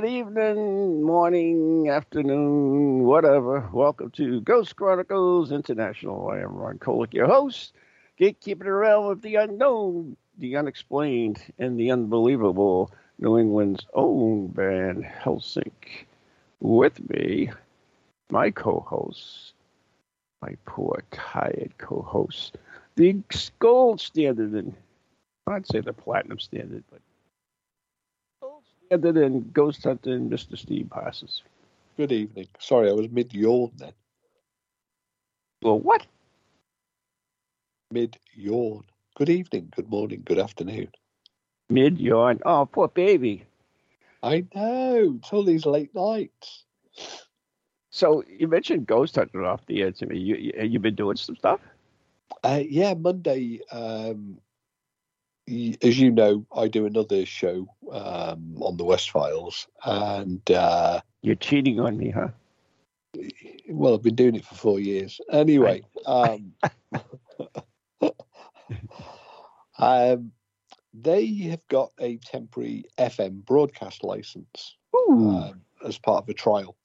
Good evening, morning, afternoon, whatever. Welcome to Ghost Chronicles International. I am Ron Kolek, your host, gatekeeping the realm of the unknown, the unexplained, and the unbelievable. New England's own Van Helsing. With me, my co-host, my poor tired co-host, the gold standard, and I'd say the platinum standard, but standard and ghost hunting, Mr. Steve Parsons. Good evening. Sorry, I was mid yawn then. Well, what? Mid yawn. Good evening, good morning, good afternoon. Mid yawn. Oh, poor baby. I know. It's all these late nights. So you mentioned ghost hunting off the air to me. You, you you've been doing some stuff. Uh, yeah, Monday. Um, as you know, I do another show um, on the West Files, and uh, You're cheating on me, huh? well, I've been doing it for four years. Anyway, um, um, they have got a temporary FM broadcast license um, as part of a trial.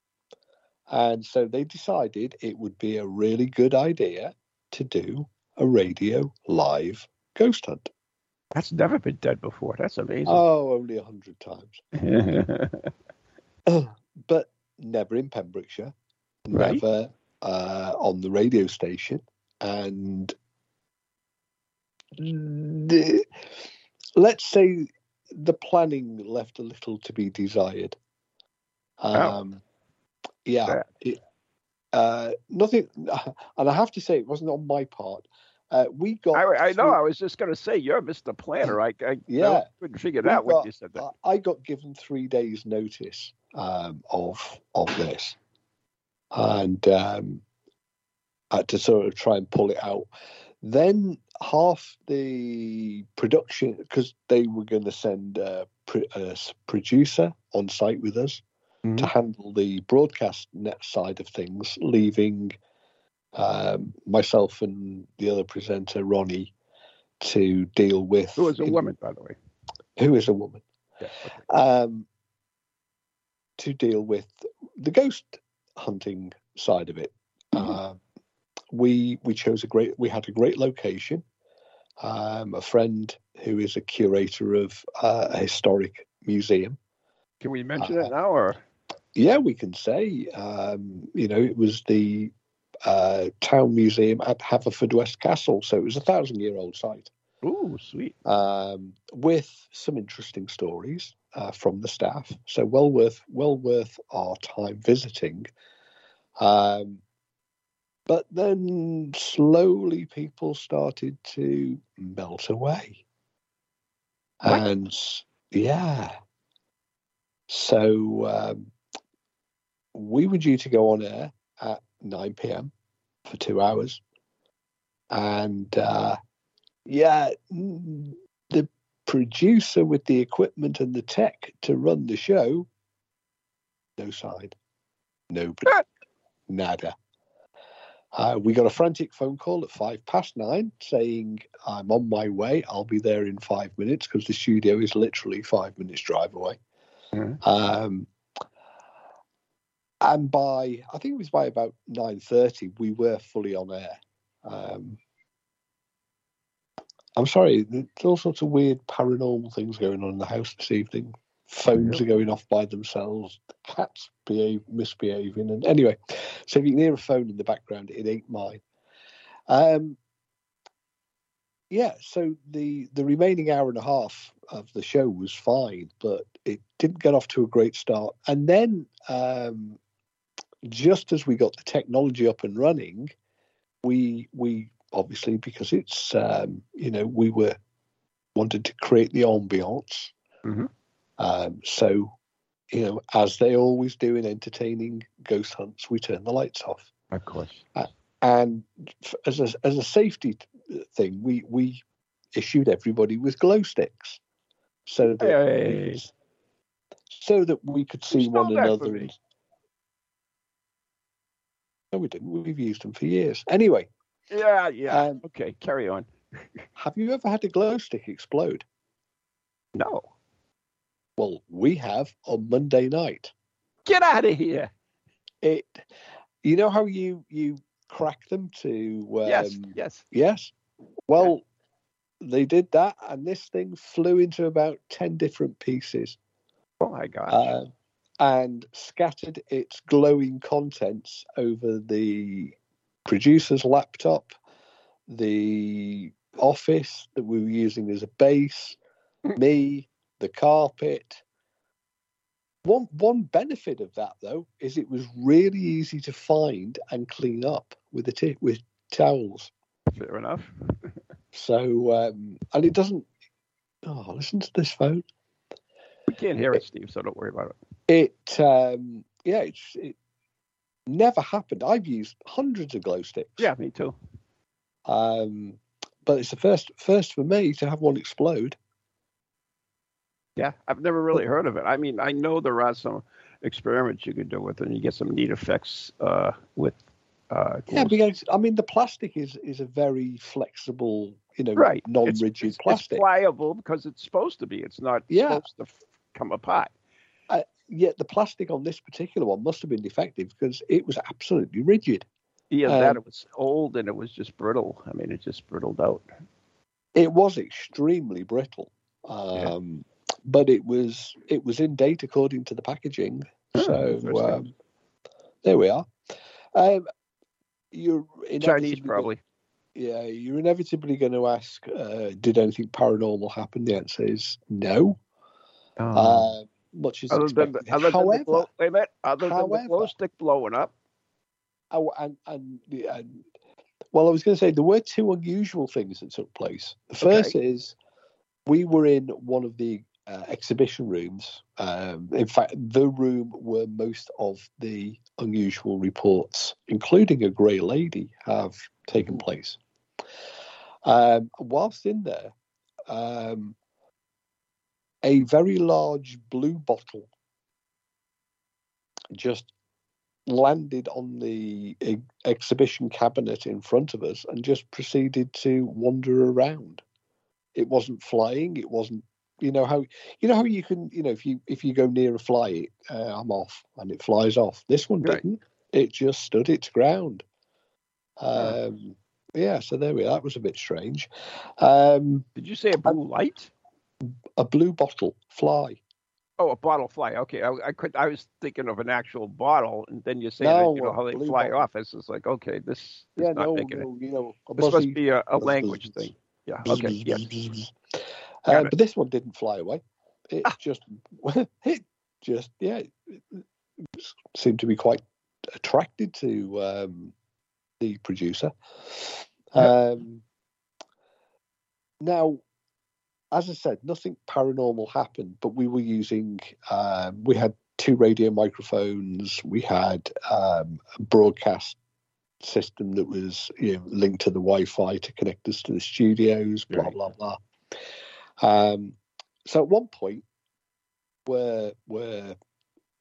And so they decided it would be a really good idea to do a radio live ghost hunt. That's never been done before. That's amazing. Oh, only a hundred times. but never in Pembrokeshire, Right. never uh, on the radio station, and the, let's say the planning left a little to be desired. Um, yeah, Yeah. it, uh, nothing, and I have to say it wasn't on my part. Uh, we got. I, I know. I was just going to say you're Mr. Planner. I, I Yeah. couldn't figure it We out when you said that. I- I got given three days' notice um, of of this, and um, I had to sort of try and pull it out. Then half the production, because they were going to send a, a producer on site with us Mhm. to handle the broadcast net side of things, leaving um, myself and the other presenter Ronnie to deal with. Who is a woman, by the way? Who is a woman? Yeah, okay. um, to deal with the ghost hunting side of it. Mhm. Uh, we we chose a great. We had a great location. Um, a friend who is a curator of uh, a historic museum. Can we mention Uh, it now, or Yeah, we can say. Um, you know, it was the uh, town museum at Haverfordwest Castle, so it was a thousand year old site ooh, sweet. um, with some interesting stories uh, from the staff. So well worth well worth our time visiting. Um, but then slowly people started to melt away, What? and yeah, so um, we were due to go on air at nine p.m. for two hours, and uh, yeah, the producer with the equipment and the tech to run the show, no side, nobody, nada. Uh, we got a frantic phone call at five past nine saying, I'm on my way. I'll be there in five minutes because the studio is literally five minutes drive away. Mhm. Um, and by, I think it was by about 9.30, we were fully on air. Um, I'm sorry, there's all sorts of weird paranormal things going on in the house this evening. Phones are going off by themselves. The cats behave, misbehaving, and anyway, so if you can hear a phone in the background, it ain't mine. Um, yeah, so the the remaining hour and a half of the show was fine, but it didn't get off to a great start. And then, um, just as we got the technology up and running, we we obviously because it's um, you know we were wanted to create the ambiance. Mhm. Um, so you know, as they always do in entertaining ghost hunts, we turn the lights off. Of course. And as a, as a safety thing, we, we issued everybody with glow sticks so that, Hey. so that we could see one another. and- No, we didn't. We've used them for years. Anyway, Yeah, yeah. um, okay, carry on. have you ever had a glow stick explode? No. Well, we have on Monday night. Get out of here. It, you know how you you crack them to um, yes, yes. yes. Well, they did that, and this thing flew into about ten different pieces, Oh my god! uh, and scattered its glowing contents over the producer's laptop, the office that we were using as a base, me, the carpet. One one benefit of that though is it was really easy to find and clean up with the t- with towels. Fair enough. So um, and it doesn't. Oh, listen to this phone. We can't hear it, Steve, so don't worry about it. It um, yeah, it's it never happened. I've used hundreds of glow sticks. Yeah, me too. Um, but it's the first first for me to have one explode. Yeah, I've never really heard of it. I mean, I know there are some experiments you could do with it, and you get some neat effects uh, with. Uh, Yeah, because I mean the plastic is is a very flexible, you know, Right. Non-rigid it's, plastic. It's pliable because it's supposed to be. It's not Yeah. supposed to f- come apart. Yet the plastic on this particular one must have been defective because it was absolutely rigid. That Um, it was old and it was just brittle. I mean, it just brittled out. It was extremely brittle, um, but it was it was in date according to the packaging. Oh, so um, there we are. Um, you're Chinese, probably. Yeah, you're inevitably going to ask, uh, did anything paranormal happen? The answer is no. Uh, much as Oh. other than, the, other than the However, glow, wait a minute. Other than the glow stick blowing up. oh, and, and, and well, I was going to say there were two unusual things that took place. The first is we were in one of the uh, exhibition rooms. Um, in fact, the room where most of the unusual reports, including a grey lady, have taken place. Um, whilst in there, um, a very large blue bottle just landed on the e- exhibition cabinet in front of us and just proceeded to wander around. It wasn't flying. It wasn't, you know how you know how you can, you know, if you if you go near a fly, it, uh, I'm off and it flies off. This one Right. didn't. It just stood its ground. Um, yeah, so there we are. That was a bit strange. Um, Did you say a blue light? A blue bottle fly. Oh, a bottle fly. Okay, I, I could. I was thinking of an actual bottle, and then you say No, that, you know how they fly bottle. off. It's just like okay, this is Yeah, not no, no, you know, This must be a, a language thing. Yeah. Okay. bzz, Yeah. bzz, bzz. Got Uh, but this one didn't fly away. It Ah. just, it just, yeah, it, it seemed to be quite attracted to um, the producer. Um, now, as I said, nothing paranormal happened, but we were using, um, we had two radio microphones, we had um, a broadcast system that was you know, linked to the Wi-Fi to connect us to the studios, blah Right. blah blah. Um, so at one point, we're we're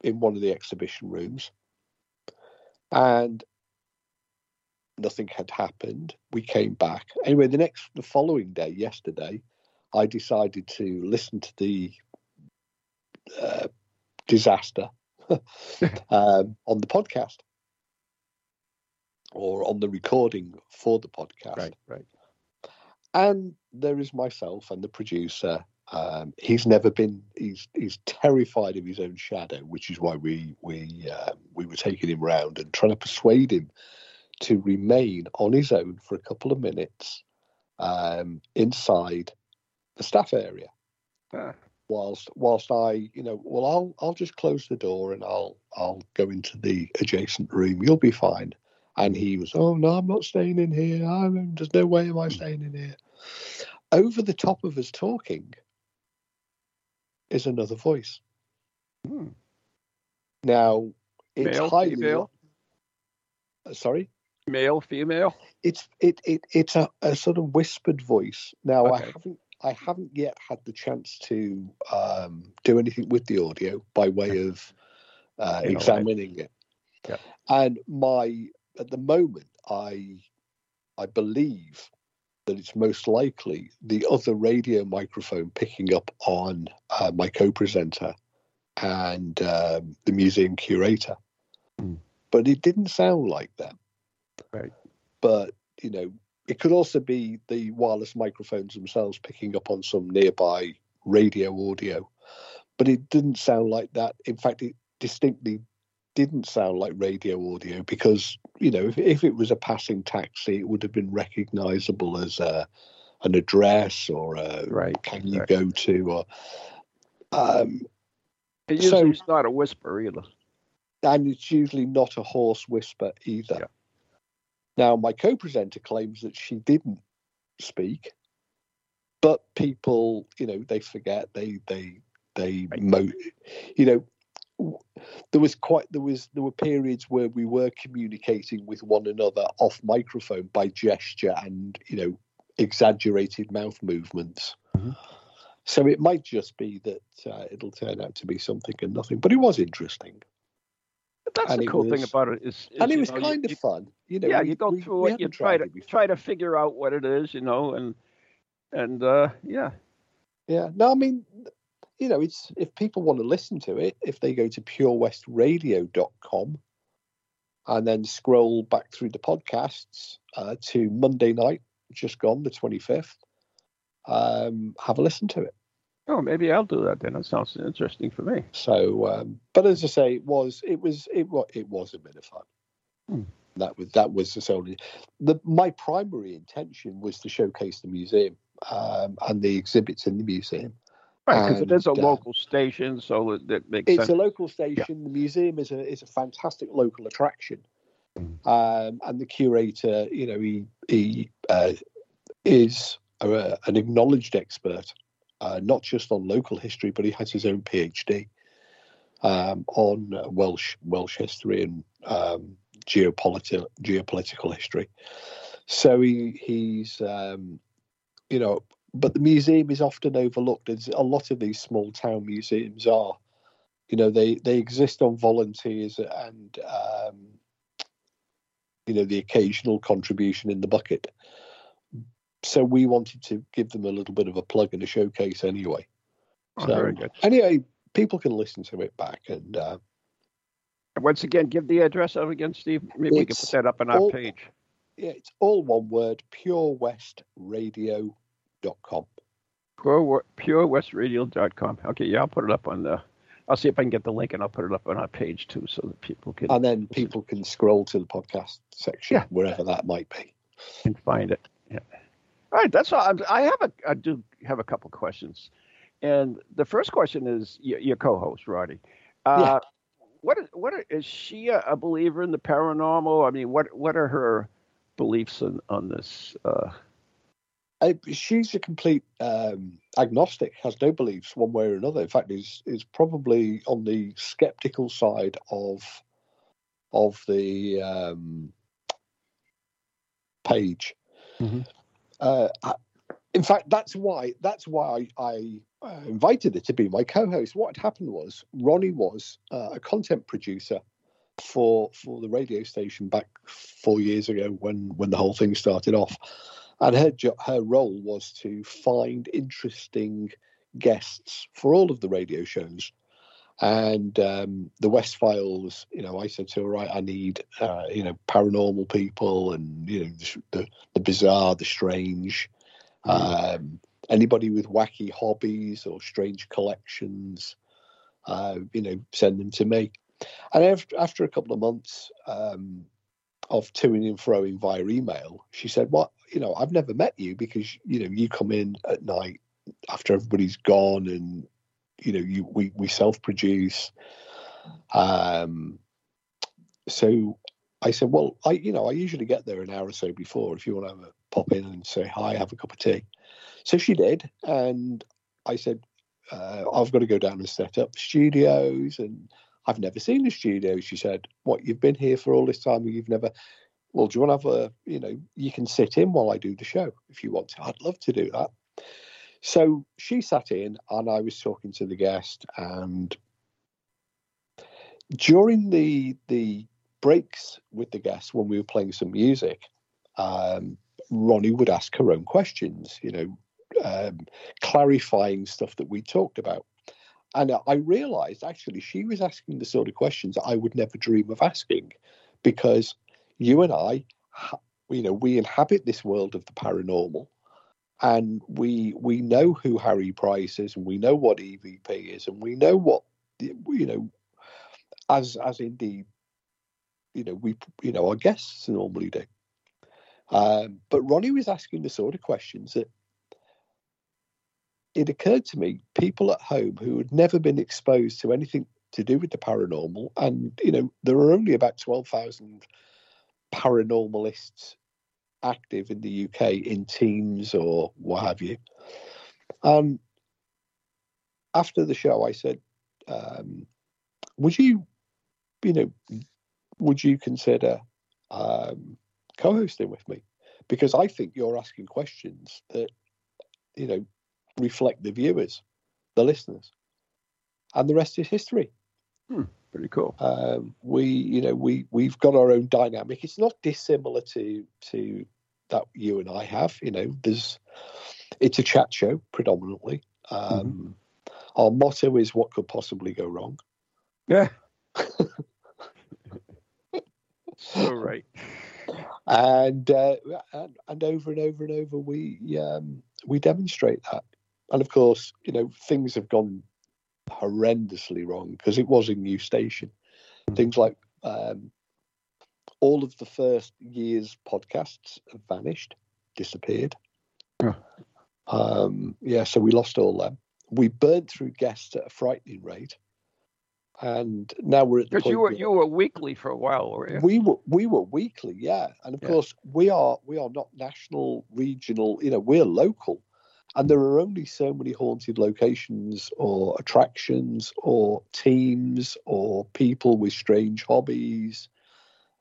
in one of the exhibition rooms, and nothing had happened. We came back anyway. The next, the following day, yesterday, I decided to listen to the uh, disaster um, on the podcast or on the recording for the podcast. Right. Right. And there is myself and the producer. Um, he's never been. He's he's terrified of his own shadow, which is why we we um, we were taking him round and trying to persuade him to remain on his own for a couple of minutes um, inside the staff area Ah, whilst whilst I, you know, well, I'll I'll just close the door and I'll I'll go into the adjacent room. You'll be fine. And he was, oh no, I'm not staying in here. I'm, there's no way am I staying in here. Over the top of us talking is another voice. hmm. Now, it's Male, highly. female? Uh, Sorry? Male, female. It's it, it it's a, a sort of whispered voice. Now I haven't I haven't yet had the chance to um, do anything with the audio by way of uh, examining it. Yeah. And my at the moment I I believe that it's most likely the other radio microphone picking up on uh, my co-presenter and um, the museum curator. Hmm. But it didn't sound like them Right. but you know it could also be the wireless microphones themselves picking up on some nearby radio audio but it didn't sound like that in fact it distinctly didn't sound like radio audio because you know if, if it was a passing taxi it would have been recognizable as a, an address or a Right. can you right. go to or um, It So- usually it's not a whisper either. and it's usually not a hoarse whisper either. Yeah. Now, my co-presenter claims that she didn't speak, but people, you know, they forget. They they they Right. mo- you know. There was quite there was there were periods where we were communicating with one another off microphone by gesture and you know exaggerated mouth movements. Mhm. So it might just be that uh, it'll turn out to be something and nothing, but it was interesting that's the cool thing was- about it is, is and it was know, kind you, of fun. You know, yeah, we- you go through we it, you try to try to figure out what it is, you know, and and uh, yeah, Yeah, no, I mean, you know, it's if people want to listen to it, if they go to purewestradio.com and then scroll back through the podcasts uh, to Monday night, just gone, the 25th, um, have a listen to it. Oh, maybe I'll do that then. That sounds interesting for me. So, um, but as I say, it was, it was, it was, it was a bit of fun. Hmm. That was that was the only the my primary intention was to showcase the museum um, and the exhibits in the museum. Right, because it is a uh, local station, so it, that makes It's sense. a local station. The museum is a is a fantastic local attraction, Mm. um, and the curator, you know, he he uh, is a, an acknowledged expert, uh, not just on local history, but he has his own PhD um, on Welsh Welsh history and um, geopolitical geopolitical history. So he he's um, you know, but the museum is often overlooked, as a lot of these small town museums are. You know, they they exist on volunteers and um, you know the occasional contribution in the bucket. So we wanted to give them a little bit of a plug and a showcase anyway. Oh, so very good. anyway, people can listen to it back and uh, Once again, give the address out again, Steve. Maybe we can put that up on our all- page. yeah, it's all one word: purewestradio.com. Pure, purewestradio.com. Okay, yeah, I'll put it up on the. I'll see if I can get the link and I'll put it up on our page too, so that people can, And then people can scroll to the podcast section, Yeah. wherever that might be. And find it. Yeah. All right, that's all. I'm- I have a. I do have a couple questions, and the first question is your, your co-host, Roddy. Uh, What is what are, is she a, believer in the paranormal? I mean, what what are her beliefs on on this? Uh, Uh, she's a complete um, agnostic, has no beliefs one way or another. In fact, is is probably on the skeptical side of of the um, page. Mhm. Uh, in fact, that's why that's why I, I uh, invited her to be my co-host. What had happened was Ronnie was uh, a content producer for for the radio station back four years ago when when the whole thing started off, and her jo- her role was to find interesting guests for all of the radio shows. And um, the West Files, you know, I said to her, right, I need, uh, you know, paranormal people and you know the the, the bizarre, the strange, um, anybody with wacky hobbies or strange collections, uh, you know, send them to me. And after, after a couple of months um, of toing and froing via email, she said, "What? You know, I've never met you because you know you come in at night after everybody's gone, and you know you we we self produce." Um, so I said, "Well, I you know I usually get there an hour or so before. If you want to have a pop in and say hi, have a cup of tea." So she did, and I said, uh, "I've got to go down and set up studios and." I've never seen the studio. She said, What, you've been here for all this time and you've never. Well, do you want to have a, you know, you can sit in while I do the show if you want to. I'd love to do that. So she sat in and I was talking to the guest and during the the breaks with the guests when we were playing some music, um, Ronnie would ask her own questions, you know, um, clarifying stuff that we talked about. And I realized actually she was asking the sort of questions I would never dream of asking because you and I, you know, we inhabit this world of the paranormal and we we know who Harry Price is and we know what EVP is and we know what you know as as indeed you know we you know our guests normally do. Um, but Ronnie was asking the sort of questions that it occurred to me people at home who had never been exposed to anything to do with the paranormal, and you know there are only about twelve thousand paranormalists active in the UK in teams or what have you. Um, after the show, I said, um, "Would you, you know, would you consider um, co-hosting with me because I think you're asking questions that you know reflect the viewers, the listeners, and the rest is history. Hmm, pretty cool. Um, we, you know, we we've got our own dynamic. It's not dissimilar to to that you and I have. You know, there's it's a chat show predominantly. Um, mm-hmm. Our motto is "What could possibly go wrong." Yeah. so right and, uh, and and over and over and over we um, we demonstrate that. And of course, you know things have gone horrendously wrong because it was a new station. Mm-hmm. Things like um, all of the first year's podcasts have vanished, disappeared. Yeah. Um, yeah, so we lost all them. We burned through guests at a frightening rate and now we're at the because you were you were weekly for a while, were you? We were we were weekly, yeah, and of yeah. course we are we are not national, regional. You know, we're local, and there are only so many haunted locations or attractions or teams or people with strange hobbies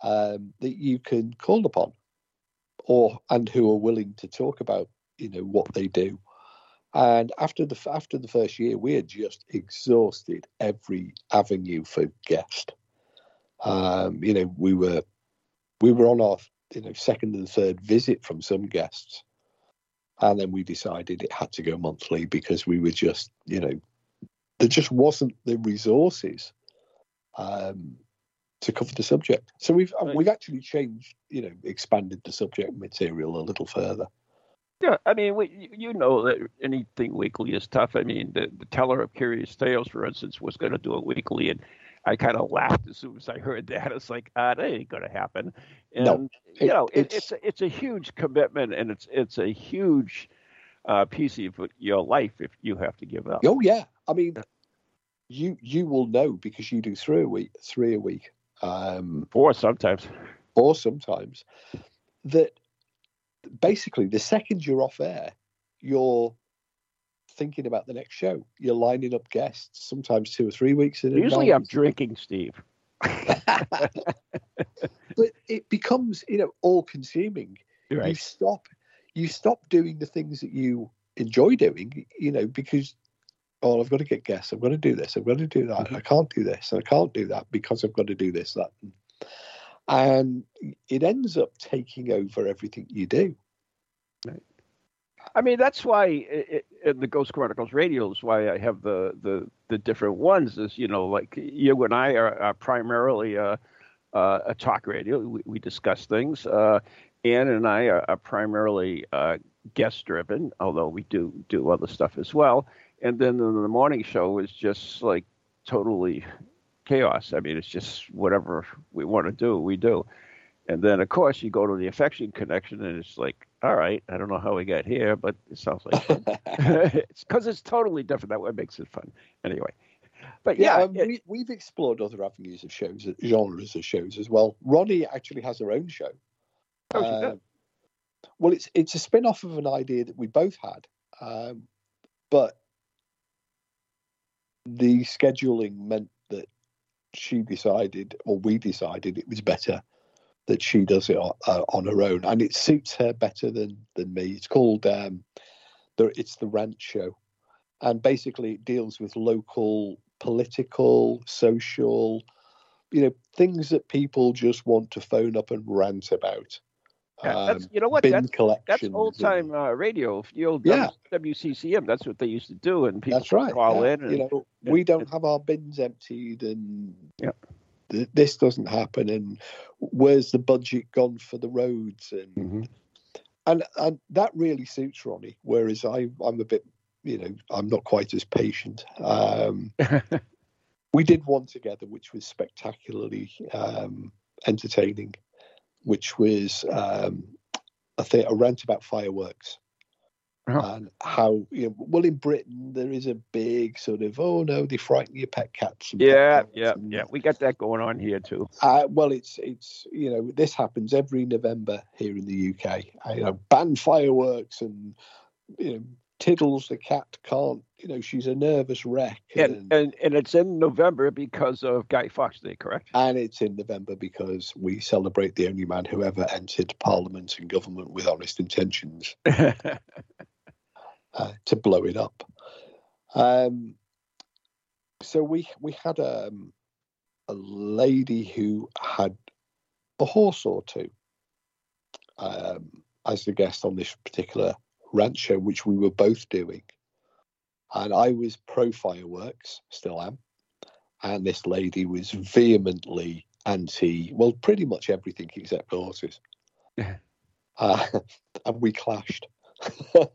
um, that you can call upon, or and who are willing to talk about you know what they do. And after the after the first year, we had just exhausted every avenue for guest. Um, you know, we were we were on our you know second and third visit from some guests, and then we decided it had to go monthly because we were just you know there just wasn't the resources um, to cover the subject. So we've right. we've actually changed, you know, expanded the subject material a little further. Yeah, I mean, we, you know that anything weekly is tough. I mean, the, the Teller of Curious Tales, for instance, was going to do it weekly, and I kind of laughed as soon as I heard that. It's like, ah, that ain't going to happen. And no, it, you know, it, it's it's a huge commitment, and it's it's a huge uh, piece of your life if you have to give up. Oh yeah, I mean, you you will know because you do three a week, three a week, um, or sometimes, or sometimes that basically the second you're off air, you're thinking about the next show. You're lining up guests, sometimes two or three weeks in Usually I'm drinking, Steve. but it becomes, you know, all consuming. Right. You stop you stop doing the things that you enjoy doing, you know, because oh, I've got to get guests, I've got to do this, I've got to do that, mm-hmm. I can't do this, and I can't do that because I've got to do this, that, and it ends up taking over everything you do. Right. I mean, that's why it, in the Ghost Chronicles Radio is why I have the, the, the different ones is, you know, like you and I are, are primarily a, a talk radio. We, we discuss things. Uh, Ann and I are, are primarily uh, guest driven, although we do do other stuff as well. And then the, the morning show is just like totally chaos. I mean, it's just whatever we want to do, we do. And then, of course, you go to the affection connection, and it's like, all right, I don't know how we got here, but it sounds like it's because it's totally different. That what makes it fun, anyway. But yeah, yeah um, it, we, have explored other avenues of shows, genres of shows as well. Ronnie actually has her own show. Oh, uh, well, it's it's a spin off of an idea that we both had, um, but the scheduling meant that she decided, or we decided, it was better that she does it on, uh, on her own, and it suits her better than than me. It's called um, the it's the Rant Show, and basically it deals with local political, social, you know, things that people just want to phone up and rant about. Yeah, that's, um, you know what? That's, that's old time uh, radio. The old yeah. WCCM. That's what they used to do, and people that's right. call yeah. in. And, you know, we don't have our bins emptied, and yeah. th- this doesn't happen. And where's the budget gone for the roads? And mm-hmm. and and that really suits Ronnie. Whereas I I'm a bit, you know, I'm not quite as patient. Um, we did one together, which was spectacularly um, entertaining which was um, I think a rant about fireworks. Uh-huh. And how you know, well in Britain there is a big sort of oh no they frighten your pet cats. yeah, pet yeah, and, yeah. We got that going on here too. Uh, well, it's it's you know this happens every November here in the UK. I, you know, ban fireworks and you know Tiddles the cat can't, you know, she's a nervous wreck. And, and, and, and it's in November because of Guy Fawkes Day, correct? And it's in November because we celebrate the only man who ever entered Parliament and government with honest intentions uh, to blow it up. Um, so we we had um, a lady who had a horse or two um, as the guest on this particular rant show, which we were both doing. And I was pro fireworks, still am. And this lady was vehemently anti, well, pretty much everything except horses. uh, and we clashed.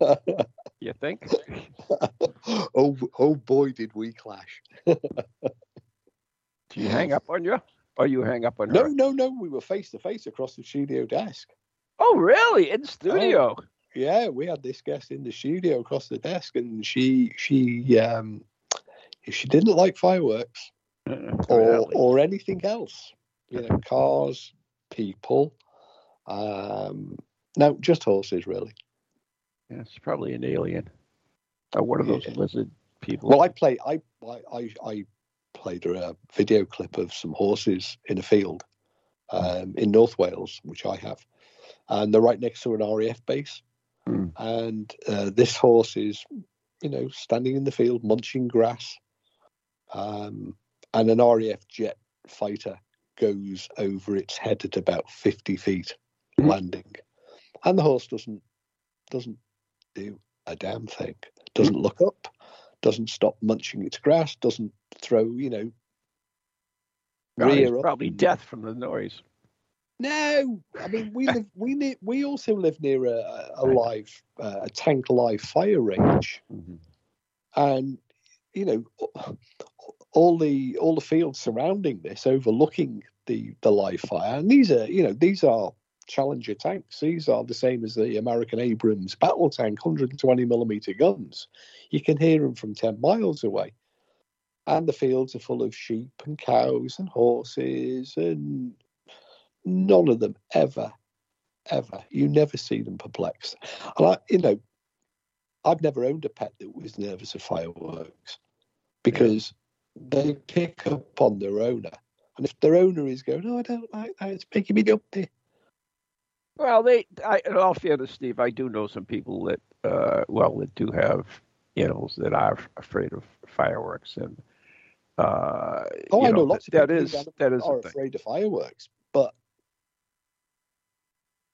you think? oh, oh boy, did we clash. Did you hang up on you? Or you hang up on no, her? No, no, no. We were face to face across the studio desk. Oh, really? In studio? Yeah, we had this guest in the studio across the desk, and she she um she didn't like fireworks or really? or anything else, you know, cars, people, um, no, just horses, really. Yeah, it's probably an alien or one of those yeah. lizard people. Well, I play I I I played a video clip of some horses in a field um, in North Wales, which I have, and they're right next to an RAF base. Mm. And uh, this horse is, you know, standing in the field munching grass. Um, and an RAF jet fighter goes over its head at about 50 feet, mm. landing. And the horse doesn't doesn't do a damn thing. Doesn't mm. look up, doesn't stop munching its grass, doesn't throw, you know, rear Probably death from the noise. No, I mean we live we ne- we also live near a, a live uh, a tank live fire range, mm-hmm. and you know all the all the fields surrounding this overlooking the the live fire, and these are you know these are Challenger tanks. These are the same as the American Abrams battle tank, 120 millimeter guns. You can hear them from 10 miles away. And the fields are full of sheep and cows and horses and none of them ever, ever. You never see them perplexed. And I, you know, I've never owned a pet that was nervous of fireworks because they pick up on their owner. And if their owner is going, oh, I don't like that, it's making me jumpy. Well, they, I, in all fairness, Steve, I do know some people that, uh, well, that do have animals that are afraid of fireworks, and uh, oh, I know, know lots that, of people that is that is are afraid of fireworks, but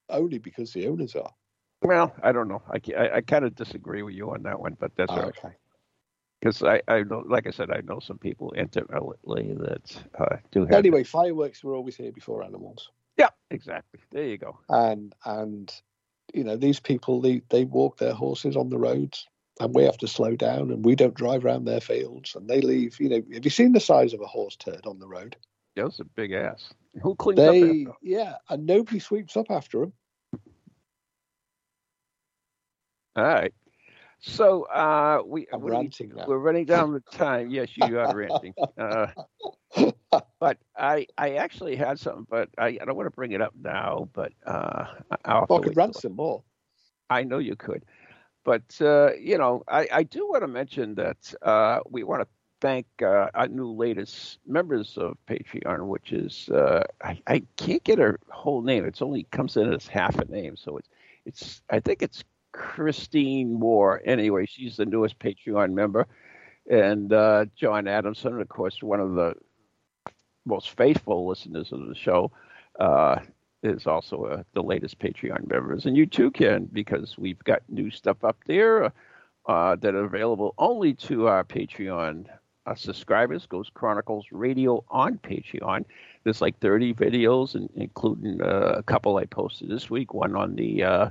only because the owners are. Well, I don't know. I, I, I kind of disagree with you on that one, but that's oh, okay. Because I, I know, like I said, I know some people intimately that uh, do have. Anyway, fireworks were always here before animals. Yeah, exactly. There you go. And and you know these people they they walk their horses on the roads, and we have to slow down, and we don't drive around their fields, and they leave. You know, have you seen the size of a horse turd on the road? Yeah, it's a big ass. Who cleans they, up? Yeah, and nobody sweeps up after them. All right. So uh, we we, are running down the time. Yes, you are ranting. Uh, but I I actually had something, but I, I don't want to bring it up now. But uh, I'll well, I could rant some more. I know you could, but uh, you know I, I do want to mention that uh, we want to thank uh, our new latest members of Patreon, which is uh, I, I can't get her whole name. It's only comes in as half a name, so it's it's I think it's Christine Moore. Anyway, she's the newest Patreon member, and uh, John Adamson, of course, one of the most faithful listeners of the show. Uh, is also uh, the latest Patreon members, and you too can because we've got new stuff up there uh, that are available only to our Patreon uh, subscribers. Ghost Chronicles Radio on Patreon. There's like 30 videos, and including uh, a couple I posted this week. One on the uh,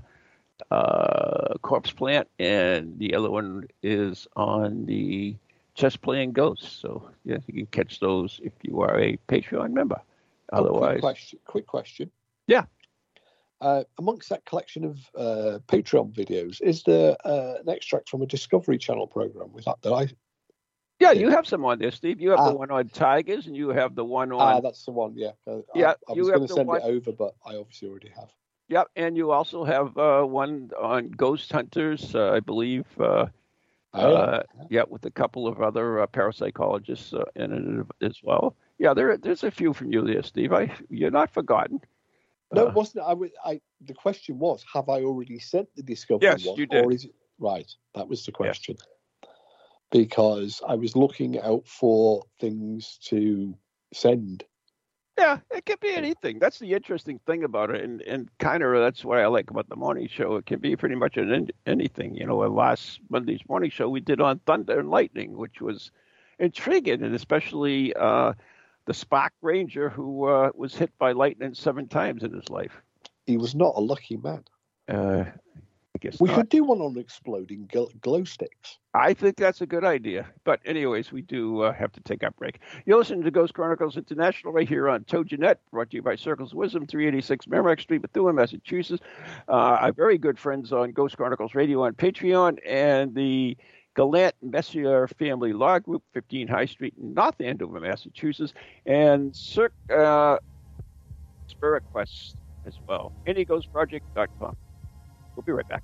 uh, corpse plant, and the other one is on the chess playing ghosts. So yeah, you can catch those if you are a Patreon member. Otherwise, quick question. Quick question. Yeah. Uh, amongst that collection of uh, Patreon videos, is there uh, an extract from a Discovery Channel program with that that I? Yeah, you have some on there, Steve. You have the one on tigers, and you have the one on. Ah, that's the one. Yeah. Uh, yeah. I, I was going to send one... it over, but I obviously already have. Yep, and you also have uh, one on ghost hunters, uh, I believe. Uh, oh, yeah. Uh, yeah, with a couple of other uh, parapsychologists uh, in it as well. Yeah, there, there's a few from you there, Steve. I, you're not forgotten. No, it wasn't. I, I. The question was, have I already sent the discovery yes, one, you did. or is it right? That was the question. Because I was looking out for things to send yeah, it can be anything. That's the interesting thing about it, and and kind of that's what I like about the morning show. It can be pretty much an, anything. You know, last Monday's morning show we did on thunder and lightning, which was intriguing, and especially uh, the Spock Ranger who uh, was hit by lightning seven times in his life. He was not a lucky man. Uh, I guess we not. could do one on exploding glow, glow sticks. I think that's a good idea. But anyways, we do uh, have to take our break. You're listening to Ghost Chronicles International right here on TogiNet, brought to you by Circles of Wisdom, 386 Merrimack Street, Methuen, Massachusetts. Uh, our very good friends on Ghost Chronicles Radio on Patreon and the Gallant Messier Family Law Group, 15 High Street North Andover, Massachusetts, and Cirque uh, Spirit Quest as well. NEGhostProject.com. We'll be right back.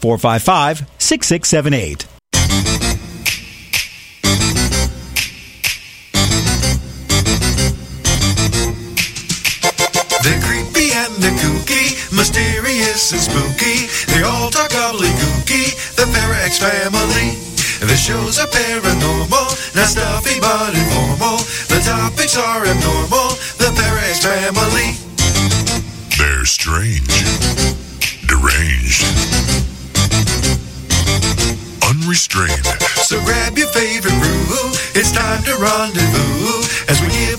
455 6678. They're creepy and they're kooky, mysterious and spooky. They all talk gobbledygooky, the Parax family. The shows are paranormal, not stuffy but informal. The topics are abnormal, the Parax family. They're strange, deranged, unrestrained. So grab your favorite brew, it's time to rendezvous as we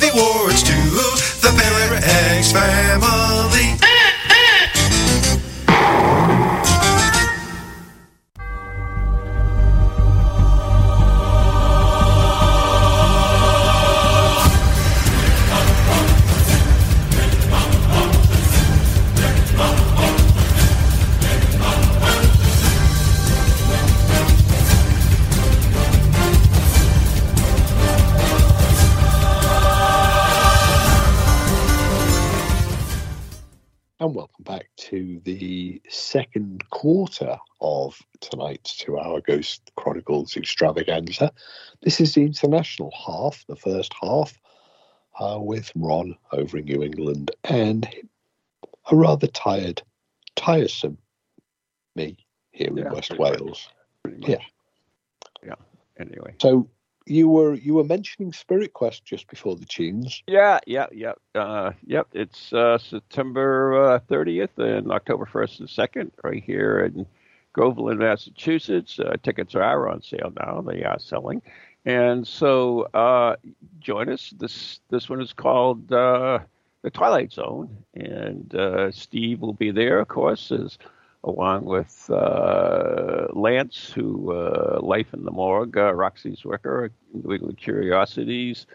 quarter of tonight's two hour Ghost Chronicles extravaganza. This is the international half, the first half, uh, with Ron over in New England and a rather tired, tiresome me here Yeah, in West pretty much. Wales. Much. Yeah. Yeah. Anyway. So you were you were mentioning Spirit Quest just before the tunes. Yeah, yeah, yeah. Uh, yep, it's uh, September uh, 30th and October 1st and 2nd right here in Groveland, Massachusetts. Uh, tickets are on sale now. They are selling. And so uh, join us. This this one is called uh, The Twilight Zone. And Steve will be there, of course, as along with uh, Lance, who uh, Life in the Morgue, uh, Roxie Zwicker, England Curiosities.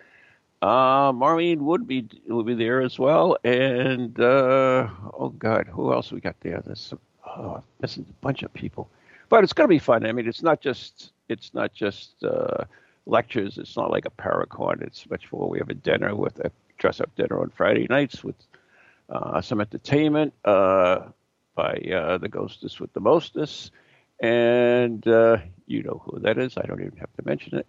Uh, Maureen would be will be there as well, and uh, oh God, who else we got there? There's oh, this is a bunch of people, but it's going to be fun. I mean, it's not just it's not just uh, lectures. It's not like a Paracon. It's much more. We have a dinner with a dress up dinner on Friday nights with some entertainment. By uh, the Ghostess with the Mostess, and uh, you know who that is. I don't even have to mention it.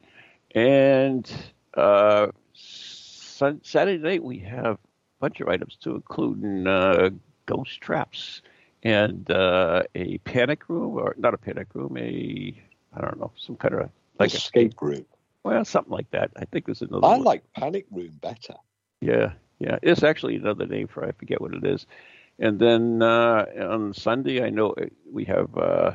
And uh, sun- Saturday night we have a bunch of items too, including uh, ghost traps and uh, a panic room, or not a panic room, a I don't know, some kind of like escape a, room. Well, something like that. I think there's another. I one. like panic room better. Yeah, yeah. It's actually another name for I forget what it is. And then uh, on Sunday, I know we have uh,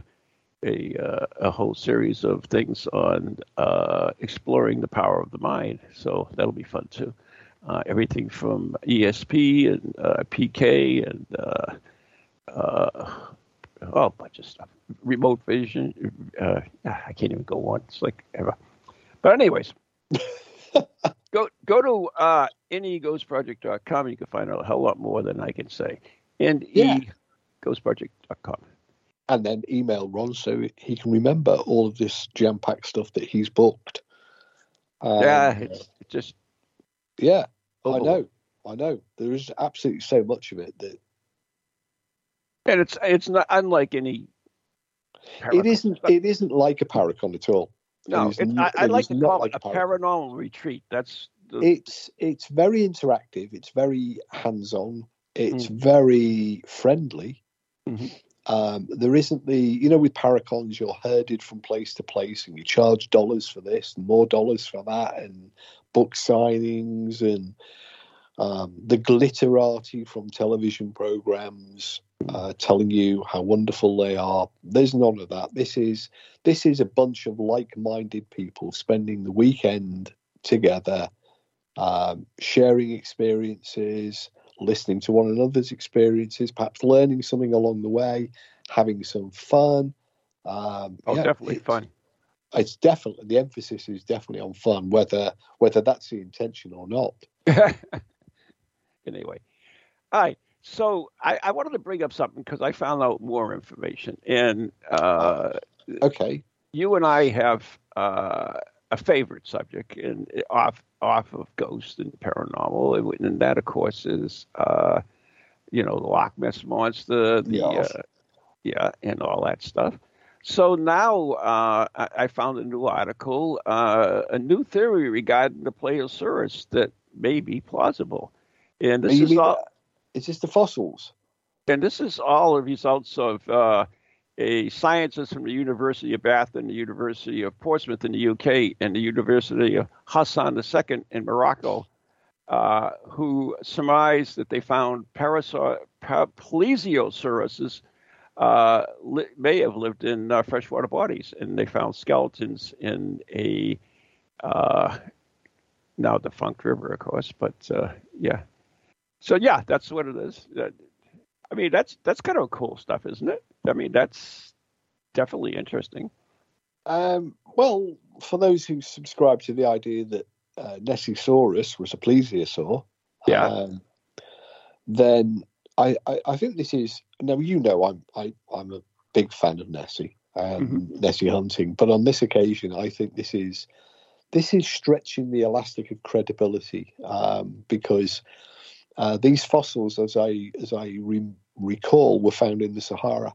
a uh, a whole series of things on uh, exploring the power of the mind. So that'll be fun too. Uh, everything from ESP and uh, PK and oh, a bunch of stuff. Remote vision. I can't even go on. It's like ever. But anyways. go go to uh, neghostproject.com. You can find out a hell lot more than I can say and yeah. neghostproject.com. And then email Ron so he can remember all of this jam packed stuff that he's booked. Um, yeah, it's just. Yeah, I know. I know. There is absolutely so much of it that. And it's it's not unlike any. Paracon. It isn't. It isn't like a paracon at all. No, it is, I, I like to call it a paranormal retreat. That's the... it's it's very interactive. It's very hands on. It's mm. very friendly. Mm-hmm. Um, there isn't the, you know, with Paracons, you're herded from place to place and you charge dollars for this and more dollars for that, and book signings and um, the glitterati from television programs uh, telling you how wonderful they are. There's none of that. This is this is a bunch of like-minded people spending the weekend together, um, sharing experiences, listening to one another's experiences, perhaps learning something along the way, having some fun. Um, oh, yeah, definitely fun. It's definitely the emphasis is definitely on fun, whether whether that's the intention or not. anyway, all right. So I, I, wanted to bring up something because I found out more information, and uh, okay, you and I have uh, a favorite subject and off off of ghost and paranormal, and that of course is uh, you know the Loch Ness monster, the yes. uh, yeah, and all that stuff. So now uh, I, I, found a new article, uh, a new theory regarding the Plesiosaurus that may be plausible, and this is all. Is this the fossils? And this is all the results of uh, a scientist from the University of Bath and the University of Portsmouth in the UK and the University of Hassan II in Morocco, uh, who surmised that they found plesiosauruses uh, li- may have lived in uh, freshwater bodies, and they found skeletons in a uh, now defunct river, of course. But uh, yeah, so yeah, that's what it is. I mean, that's that's kind of cool stuff, isn't it? I mean, that's definitely interesting. Um, well, for those who subscribe to the idea that uh, Nessiesaurus was a plesiosaur, yeah, um, then I, I, I, think this is now you know I'm I, I'm a big fan of Nessie and mm-hmm. Nessie hunting, but on this occasion I think this is this is stretching the elastic of credibility um, because uh, these fossils, as I as I re- recall, were found in the Sahara,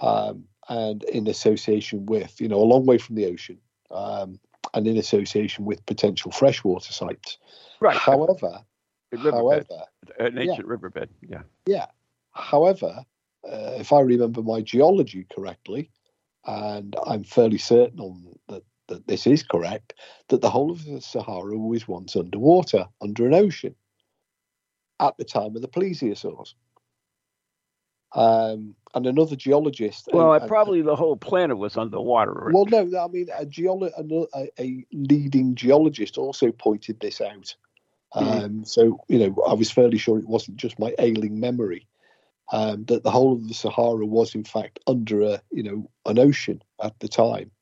um, and in association with, you know, a long way from the ocean, um, and in association with potential freshwater sites. Right. However, however, an ancient yeah, riverbed. Yeah. Yeah. However, uh, if I remember my geology correctly, and I'm fairly certain on that that this is correct, that the whole of the Sahara was once underwater, under an ocean, at the time of the plesiosaurs. Um, and another geologist. Well, and- probably the whole planet was underwater. well, no, I mean a, geolo- a, a leading geologist also pointed this out. Um, So you know, I was fairly sure it wasn't just my ailing memory um, that the whole of the Sahara was in fact under a you know an ocean at the time.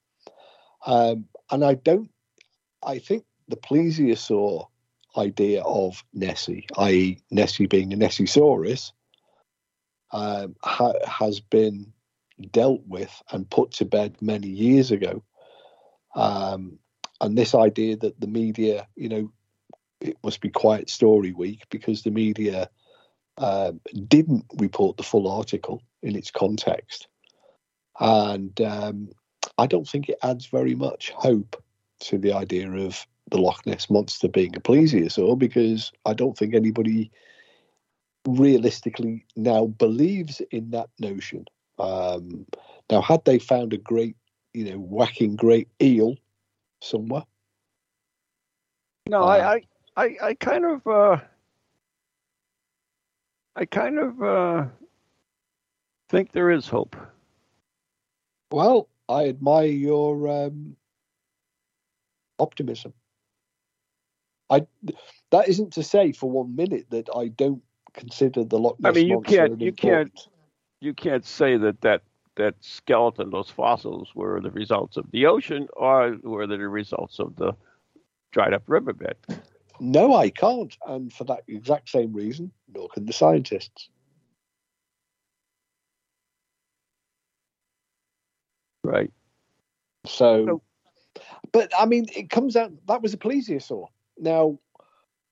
Um, and I don't, I think the plesiosaur idea of Nessie, i.e., Nessie being a Nessiesaurus, um, ha- has been dealt with and put to bed many years ago. Um, and this idea that the media, you know, it must be Quiet Story Week because the media um, didn't report the full article in its context. And um, I don't think it adds very much hope to the idea of the Loch Ness monster being a plesiosaur because I don't think anybody realistically now believes in that notion. Um, now, had they found a great, you know, whacking great eel somewhere, No, Uh, I, I, I, I kind of, uh, I kind of uh, think there is hope. well, I admire your um, optimism. I that isn't to say for one minute that I don't consider the Loch I mean, you can't- you can't- You can't say that that that skeleton, those fossils, were the results of the ocean or were they the results of the dried up riverbed. No, I can't, and for that exact same reason, nor can the scientists. Right. So, So- but I mean, it comes out that was a plesiosaur. Now,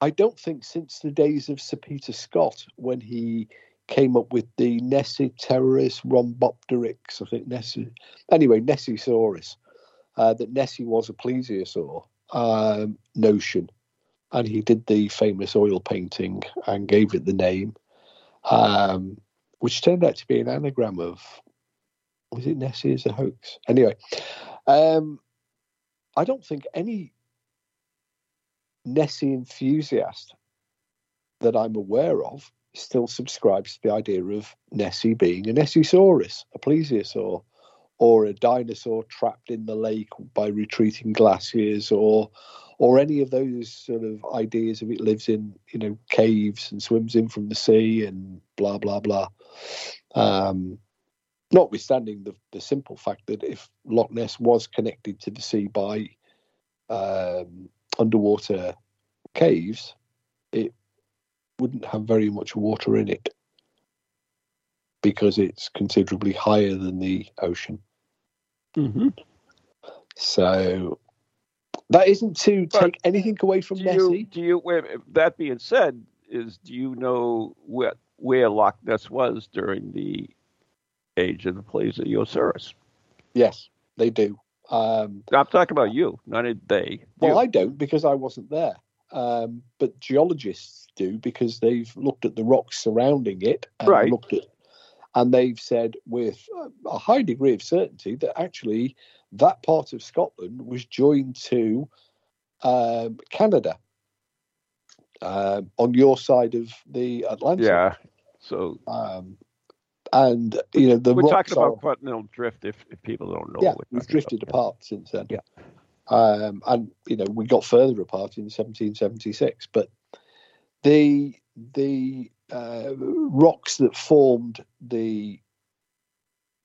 I don't think since the days of Sir Peter Scott, when he came up with the Nessiteras rhombopteryx, I think Nessie, anyway, Nessiesaurus, uh, that Nessie was a plesiosaur um, notion. And he did the famous oil painting and gave it the name, um, which turned out to be an anagram of was it Nessie as a hoax? Anyway, um, I don't think any Nessie enthusiast that I'm aware of still subscribes to the idea of Nessie being a Nessiesaurus, a plesiosaur, or a dinosaur trapped in the lake by retreating glaciers, or or any of those sort of ideas of it lives in you know caves and swims in from the sea and blah blah blah. Um, notwithstanding the, the simple fact that if Loch Ness was connected to the sea by um, underwater caves, it wouldn't have very much water in it because it's considerably higher than the ocean. Mm-hmm. So that isn't to But take anything away from Do Nessie. you, do you, wait, that being said, is do you know where, where Loch Ness was during the age of the Plesiosaurus? Yes, they do. Um, I'm talking about you, not they. Well, You. I don't because I wasn't there. Um, but geologists do because they've looked at the rocks surrounding it and Right. looked at, and they've said with a high degree of certainty that actually that part of Scotland was joined to um, Canada um, on your side of the Atlantic. yeah. So Um, and you know the we're talking about are- continental drift. If, if people don't know, yeah, we've drifted about. apart since then. Yeah. Um, and you know, we got further apart in 1776. But the the uh, rocks that formed the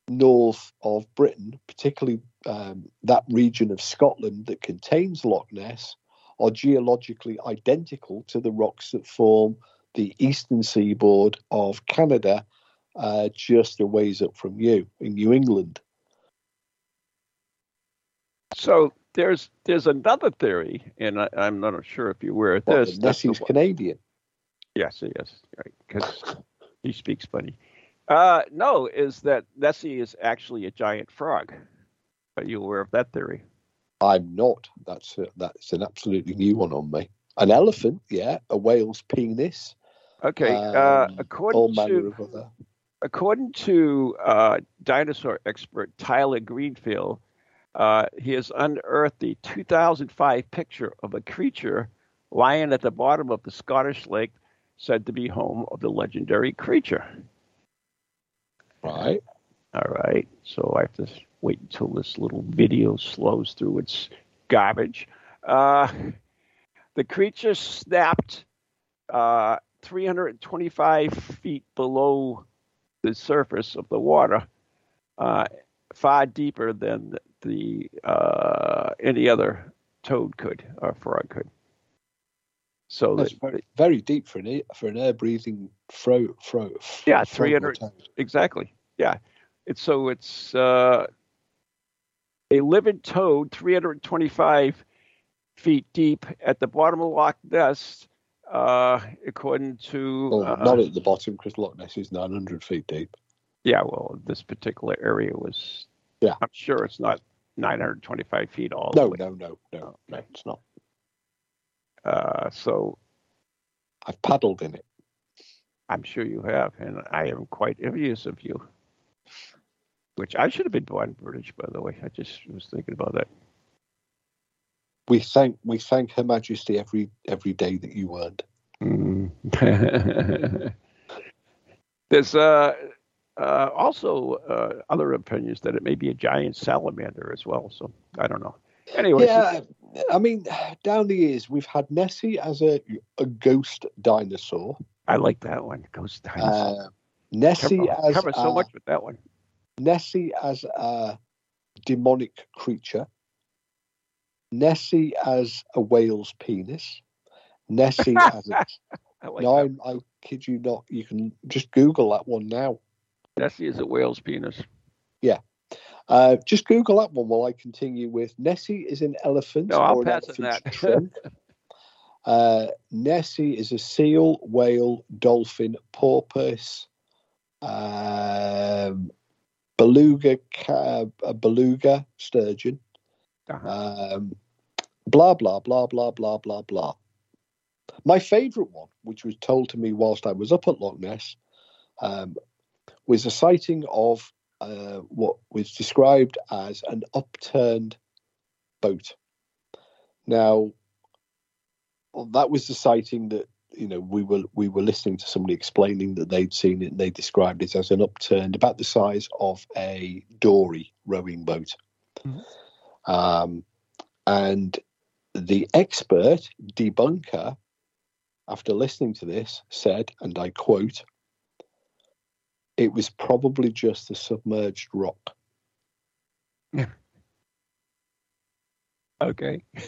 north of Britain, particularly um, that region of Scotland that contains Loch Ness, are geologically identical to the rocks that form the eastern seaboard of Canada, uh, just a ways up from you in New England. So there's there's another theory, and I, I'm not sure if you're aware of What, this. the Nessie's Canadian. Yes, yes, right. Because he speaks funny. Uh, no, is that Nessie is actually a giant frog? Are you aware of that theory? I'm not. That's a, that's an absolutely new one on me. An elephant, yeah. A whale's penis. Okay. um, uh, all manner to of other. According to uh, dinosaur expert Tyler Greenfield, uh, he has unearthed the 2005 picture of a creature lying at the bottom of the Scottish lake, said to be home of the legendary creature. Right. All right, so I have to wait until this little video slows through its garbage. Uh, the creature snapped uh, 325 feet below the surface of the water, uh, far deeper than the uh, any other toad could or frog could. So That's that, very, very deep for an air, for an air breathing fro fro. Yeah, 300 exactly, yeah. It's so it's uh, a living toad, 325 feet deep at the bottom of Loch Ness, uh, according to Well, uh, not at the bottom because Loch Ness is 900 feet deep. Yeah, well, this particular area was. Yeah. I'm sure it's not 925 feet all No, the way. no, no, no, no, it's not. Uh, so I've paddled in it. I'm sure you have, and I am quite envious of you. Which I should have been born British, by the way. I just was thinking about that. We thank we thank Her Majesty every every day that you earned. Mm. There's uh, uh, also uh, other opinions that it may be a giant salamander as well. So I don't know. Anyway, Yeah, I mean, down the years we've had Nessie as a a ghost dinosaur. I like that one. Ghost dinosaur. Uh, Nessie cover, as cover so much with that one. Nessie as a demonic creature, Nessie as a whale's penis, Nessie as a. I like no. I, kid you not. You can just Google that one now. Nessie is a whale's penis. Yeah. Uh, just Google that one while I continue with Nessie is an elephant No, I'll or an pass on elephant's that. trunk. uh, Nessie is a seal, whale, dolphin, porpoise, um, beluga, a beluga, sturgeon, Uh-huh. um, blah blah blah blah blah blah blah. My favourite one, which was told to me whilst I was up at Loch Ness, um, was a sighting of uh, what was described as an upturned boat. Now, well, that was the sighting that you know we were we were listening to somebody explaining that they'd seen it and they described it as an upturned about the size of a dory rowing boat. Um, and the expert debunker, after listening to this, said, and I quote, it was probably just a submerged rock. Yeah. Okay.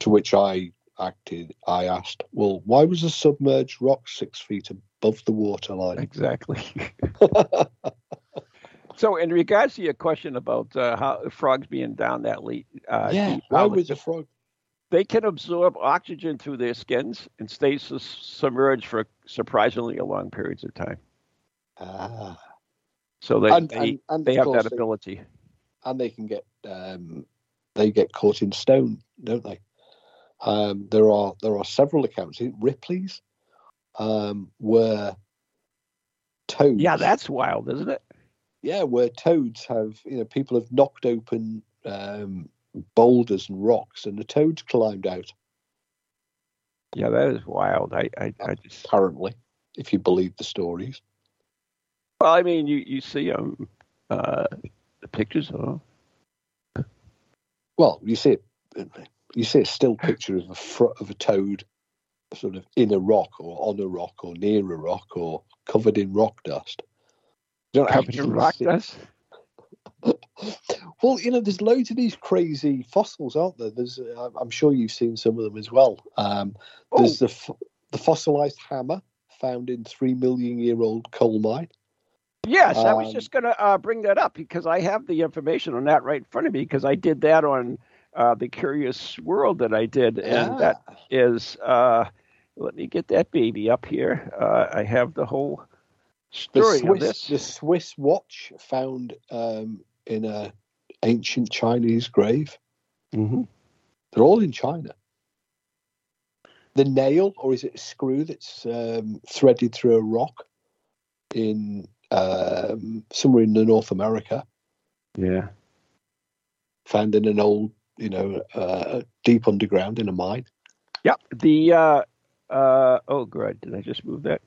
To which I acted, I asked, well, why was a submerged rock six feet above the waterline? Exactly. so, in regards to your question about uh, how frogs being down that late, uh, yeah, why was they- frog? they can absorb oxygen through their skins and stay sus- submerged for surprisingly long periods of time. Ah. So they And- they, and- and they have that they- ability. and they can get um, they get caught in stone, don't they? Um, there are there are several accounts in Ripley's um, where toads. Yeah, that's wild, isn't it? Yeah, where toads have you know people have knocked open um, boulders and rocks, and the toads climbed out. Yeah, that is wild. I I, I just Apparently, if you believe the stories. well, I mean, you you see um uh the pictures of Well, you see it. You see a still picture of a fr- of a toad, sort of in a rock or on a rock or near a rock or covered in rock dust. Don't covered in actually rock. Well, you know, there's loads of these crazy fossils, aren't there? There's, uh, I'm sure you've seen some of them as well. Um, there's the f- the fossilized hammer found in three million year old coal mine. Yes, I was Um, just going to uh, bring that up because I have the information on that right in front of me because I did that on uh, the Curious World that I did, and that is uh, let me get that baby up here. Uh, I have the whole the story of Swiss, this. the Swiss watch found um, in a ancient Chinese grave. Mhm. They're all in China. The nail, or is it a screw that's um, threaded through a rock in um, somewhere in the North America? Yeah. found in an old, you know, uh, deep underground in a mine. Yep. The uh, uh, oh, good. Did I just move that?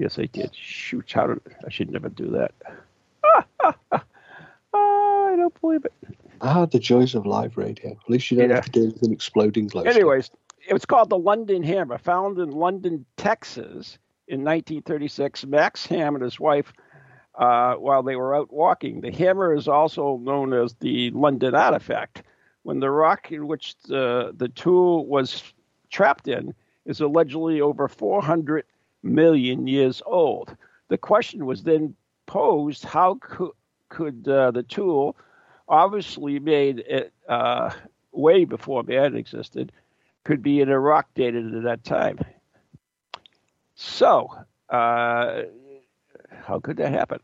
Yes, I did. Shoot, how did I should never do that. I don't believe it. Ah, the joys of live radio. At least you don't Yeah. have to deal with an exploding glow. stick. Anyways, it was called the London Hammer, found in London, Texas in 1936. Max Hahn and his wife, uh, while they were out walking. The hammer is also known as the London artifact. When the rock in which the, the tool was trapped in is allegedly over 400 million years old. The question was then posed how could, could uh, the tool, obviously made it uh, way before man existed, could be in a rock dated at that time. So, uh, how could that happen?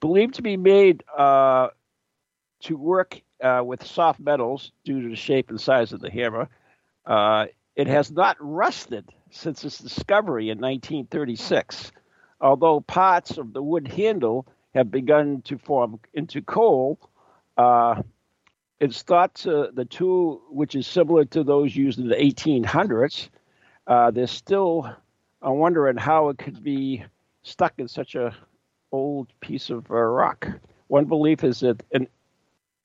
Believed to be made uh, to work uh, with soft metals due to the shape and size of the hammer. Uh, it has not rusted since its discovery in 1936, although parts of the wood handle have begun to form into coal. Uh, it's thought to, the tool, which is similar to those used in the 1800s, uh, there's still I'm wondering how it could be stuck in such a old piece of uh, rock. One belief is that, and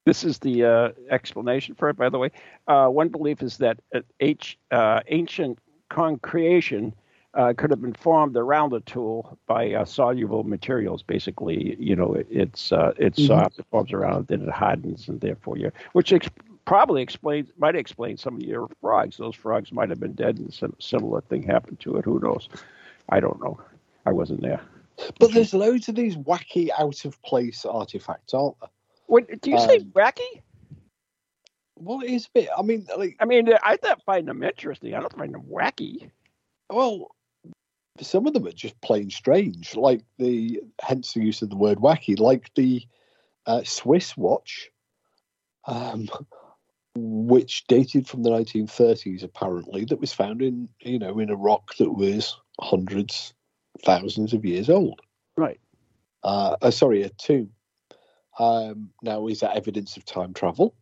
this is the uh, explanation for it, by the way. Uh, one belief is that uh, uh, ancient concretion uh, could have been formed around the tool by uh, soluble materials. Basically, you know, it, it's uh, it's Mhm. soft, it forms around, then it hardens, and therefore you, which ex- probably explains might explain some of your frogs. Those frogs might have been dead, and some similar thing happened to it. Who knows? I don't know. I wasn't there. But there's loads of these wacky, out of place artifacts, aren't there? What, do you say Um, wacky? Well, it is a bit. I mean, like, I mean, I don't find them interesting. I don't find them wacky. well, some of them are just plain strange. Like the, hence the use of the word wacky. Like the uh, Swiss watch, um, which dated from the 1930s, apparently, that was found in, you know, in a rock that was hundreds, thousands of years old. Right. Uh, uh, sorry, a tomb. Um, now, is that evidence of time travel?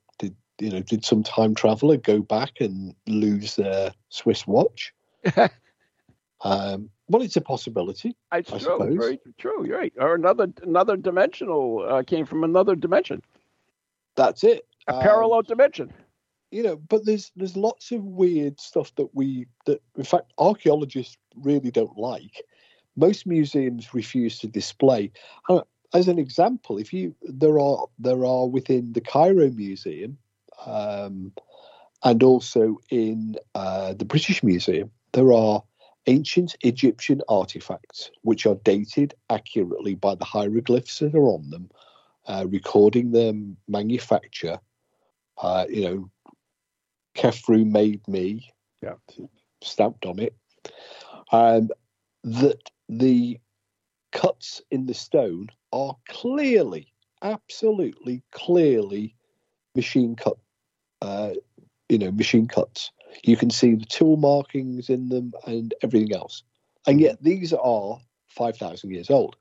You know? Did some time traveler go back and lose their Swiss watch? um, well, it's a possibility. It's I true. suppose. Very true. You're right. Or another another dimensional uh, came from another dimension, That's it. a Um, parallel dimension. you know, but there's there's lots of weird stuff that we that in fact archaeologists really don't like. Most museums refuse to display. As an example, if you there are there are within the Cairo Museum, um, and also in uh, the British Museum, there are ancient Egyptian artifacts which are dated accurately by the hieroglyphs that are on them, uh, recording their manufacture. Uh, you know, Kefru made me, Yeah. stamped on it. Um, that the cuts in the stone are clearly, absolutely clearly machine cut, uh, you know, machine cuts. You can see the tool markings in them and everything else. And yet these are 5,000 years old.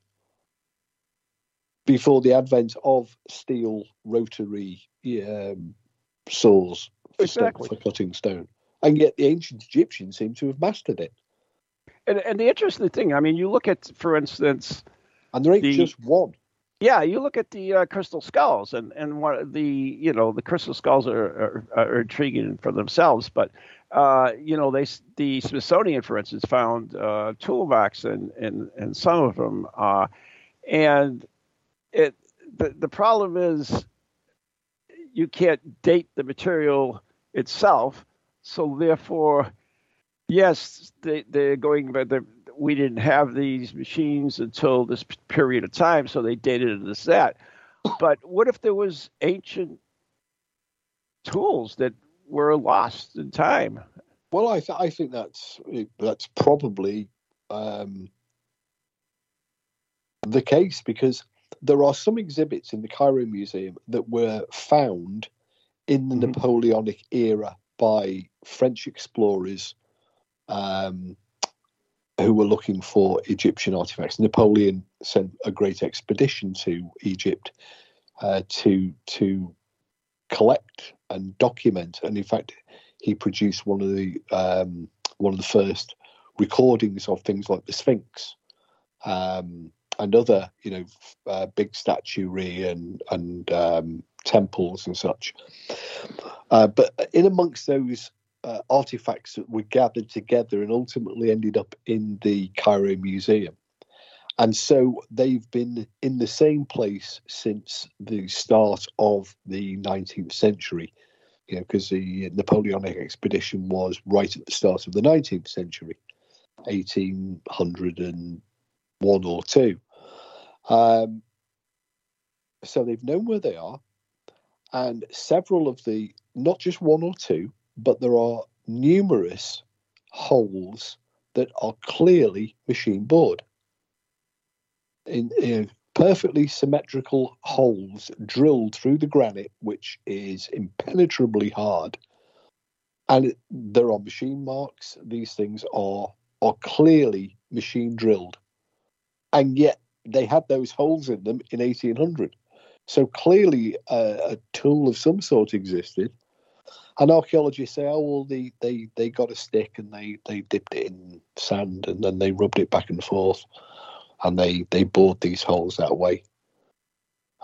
Before the advent of steel rotary um, saws for, Exactly. for cutting stone. And yet the ancient Egyptians seem to have mastered it. And, and the interesting thing, I mean, you look at, for instance, And there ain't The- just one. Yeah, you look at the uh, crystal skulls, and and what the you know the crystal skulls are are, are intriguing for themselves, but uh, you know they the Smithsonian, for instance, found uh, toolbox and and and some of them, uh, and it the the problem is you can't date the material itself, so therefore, yes, they they're going, but they're we didn't have these machines until this period of time, so they dated it as that. But what if there was ancient tools that were lost in time? Well, I, th- I think that's that's probably um, the case because there are some exhibits in the Cairo Museum that were found in the Mhm. Napoleonic era by French explorers um, who were looking for Egyptian artifacts. Napoleon sent a great expedition to Egypt uh, to to collect and document. And in fact, he produced one of the um, one of the first recordings of things like the Sphinx um, and other, you know, uh, big statuary and and um, temples and such. Uh, but in amongst those uh, artifacts that were gathered together and ultimately ended up in the Cairo Museum. And so they've been in the same place since the start of the 19th century, you know, because the Napoleonic expedition was right at the start of the 19th century, 1801 or two. Um, so they've known where they are, and several of the, not just one or two, but there are numerous holes that are clearly machine bored. In, in, perfectly symmetrical holes drilled through the granite, which is impenetrably hard. And it, there are machine marks. These things are are clearly machine drilled, and yet they had those holes in them in 1800. So clearly, a tool of some sort existed and archaeologists say, oh well, they, they, they got a stick and they, they dipped it in sand and then they rubbed it back and forth, and they they bored these holes that way.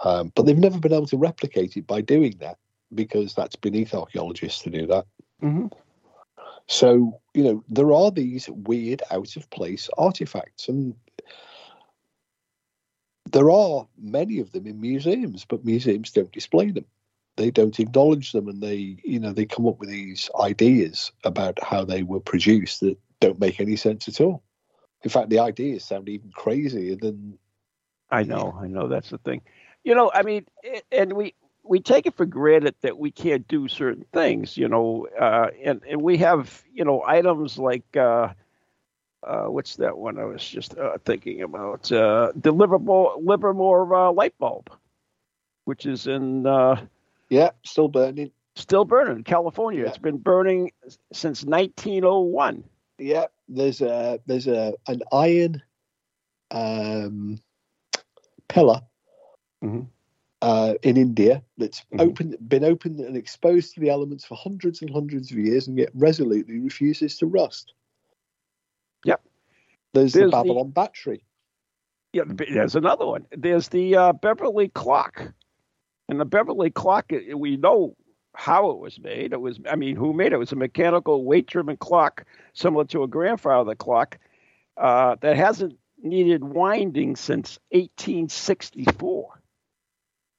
Um, but they've never been able to replicate it by doing that because that's beneath archaeologists to do that. Mm-hmm. So you know there are these weird, out of place artifacts, and there are many of them in museums, but museums don't display them they don't acknowledge them and they you know they come up with these ideas about how they were produced that don't make any sense at all. In fact the ideas sound even crazier than i know i know that's the thing. You know i mean and we we take it for granted that we can't do certain things you know uh, and and we have you know items like uh, uh, what's that one I was just uh, thinking about? Uh, deliverable, Livermore Livermore uh, light bulb, which is in uh, yeah, still burning. Still burning. California. Yeah. It's been burning since 1901. Yeah, there's a there's a an iron um, pillar mm-hmm. uh, in India that's mm-hmm. open, been open and exposed to the elements for hundreds and hundreds of years, and yet resolutely refuses to rust. Yep. There's, there's the Babylon the, battery. Yeah, there's another one. There's the uh, Beverly clock. And the Beverly clock, we know how it was made. It was, I mean, who made it? It was a mechanical weight-driven clock, similar to a grandfather clock, uh, that hasn't needed winding since 1864.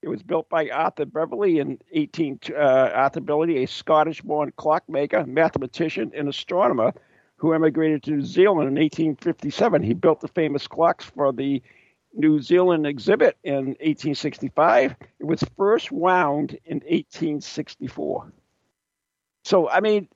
It was built by Arthur Beverly in 18. Uh, Arthur Beverly, a Scottish-born clockmaker, mathematician, and astronomer, who emigrated to New Zealand in 1857. He built the famous clocks for the New Zealand exhibit in 1865. It was first wound in 1864. So, I mean,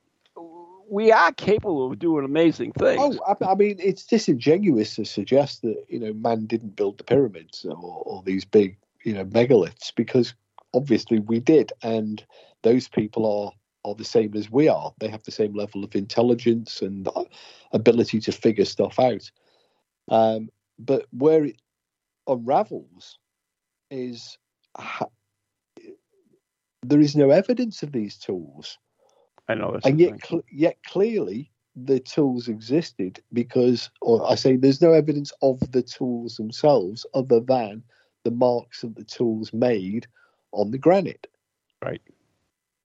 we are capable of doing amazing things. Oh, I, mean, it's disingenuous to suggest that you know man didn't build the pyramids or, or these big you know megaliths because obviously we did, and those people are are the same as we are. They have the same level of intelligence and ability to figure stuff out. Um, but where it unravels is ha- there is no evidence of these tools. I know, and yet, cl- yet clearly the tools existed because, or I say, there's no evidence of the tools themselves other than the marks that the tools made on the granite. Right.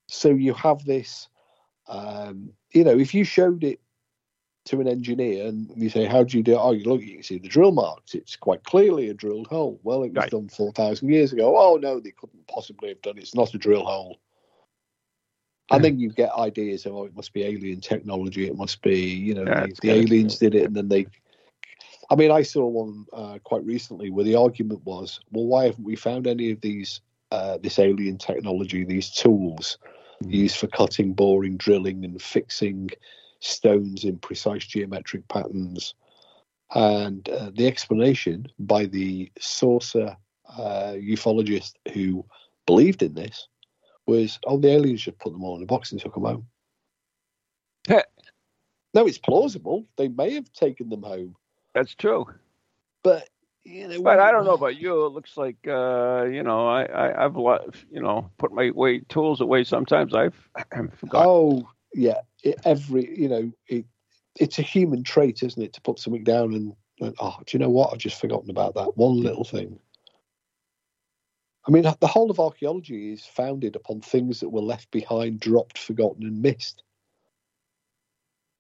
So you have this, um, you know, if you showed it to an engineer and you say, How do you do it? Oh, you look, you can see the drill marks. It's quite clearly a drilled hole. Well, it was right. done 4,000 years ago. Oh, no, they couldn't possibly have done it. It's not a drill hole. And then you get ideas of, oh, it must be alien technology. It must be, you know, yeah, the, the aliens did it. And then they, I mean, I saw one uh, quite recently where the argument was, well, why haven't we found any of these, uh, this alien technology, these tools mm-hmm. used for cutting, boring, drilling, and fixing stones in precise geometric patterns. And uh, the explanation by the saucer uh, ufologist who believed in this was, oh, the aliens just put them all in a box and took them home. no, it's plausible. They may have taken them home. That's true. But, you know, But I don't know about you. It looks like uh, you know I, I I've you know put my way tools away. Sometimes I've I've forgotten. Oh yeah, it, every you know it, it's a human trait, isn't it, to put something down and, and oh, do you know what? I've just forgotten about that one little thing. I mean, the whole of archaeology is founded upon things that were left behind, dropped, forgotten, and missed.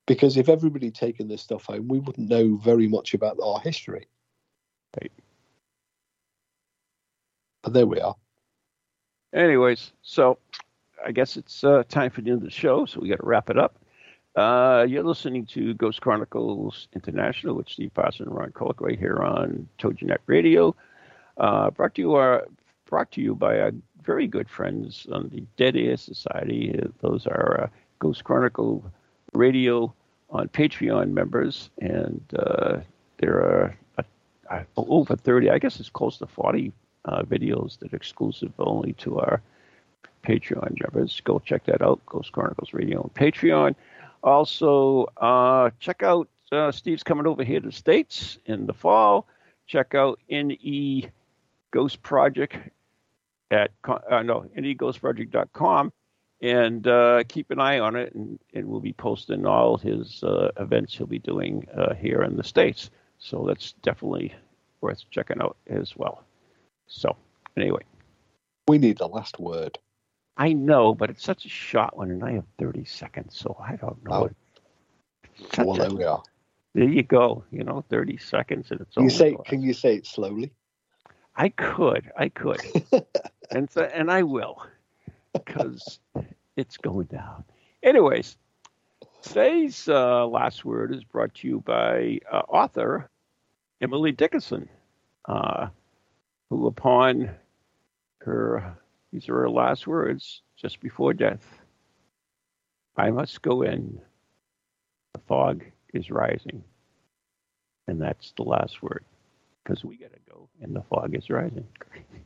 Because if everybody had taken this stuff home, we wouldn't know very much about our history. Right. And there we are. Anyways, so I guess it's uh, time for the end of the show, so we got to wrap it up. Uh, you're listening to Ghost Chronicles International with Steve Parson and Ron Kolek right here on TogiNet Radio. Uh, brought to you our, brought to you by our very good friends on the Dead Air Society. Those are uh, Ghost Chronicle Radio on Patreon members, and uh, there are uh, over 30, I guess it's close to 40 uh, videos that are exclusive only to our Patreon members. Go check that out, Ghost Chronicles Radio on Patreon. Also, uh, check out uh, Steve's coming over here to the States in the fall. Check out NE Ghost Project at uh, no neghostproject.com and uh, keep an eye on it, and, and we'll be posting all his uh, events he'll be doing uh, here in the States. So that's definitely worth checking out as well. So, anyway. We need the last word. I know, but it's such a short one, and I have 30 seconds, so I don't know. Oh. Well, there we are. There you go. You know, 30 seconds, and it's you say? Can you say it slowly? I could, I could, and so, and I will, because it's going down. Anyways, today's uh, last word is brought to you by uh, author Emily Dickinson, uh, who, upon her, these are her last words just before death. I must go in. The fog is rising, and that's the last word because we got to go and the fog is rising.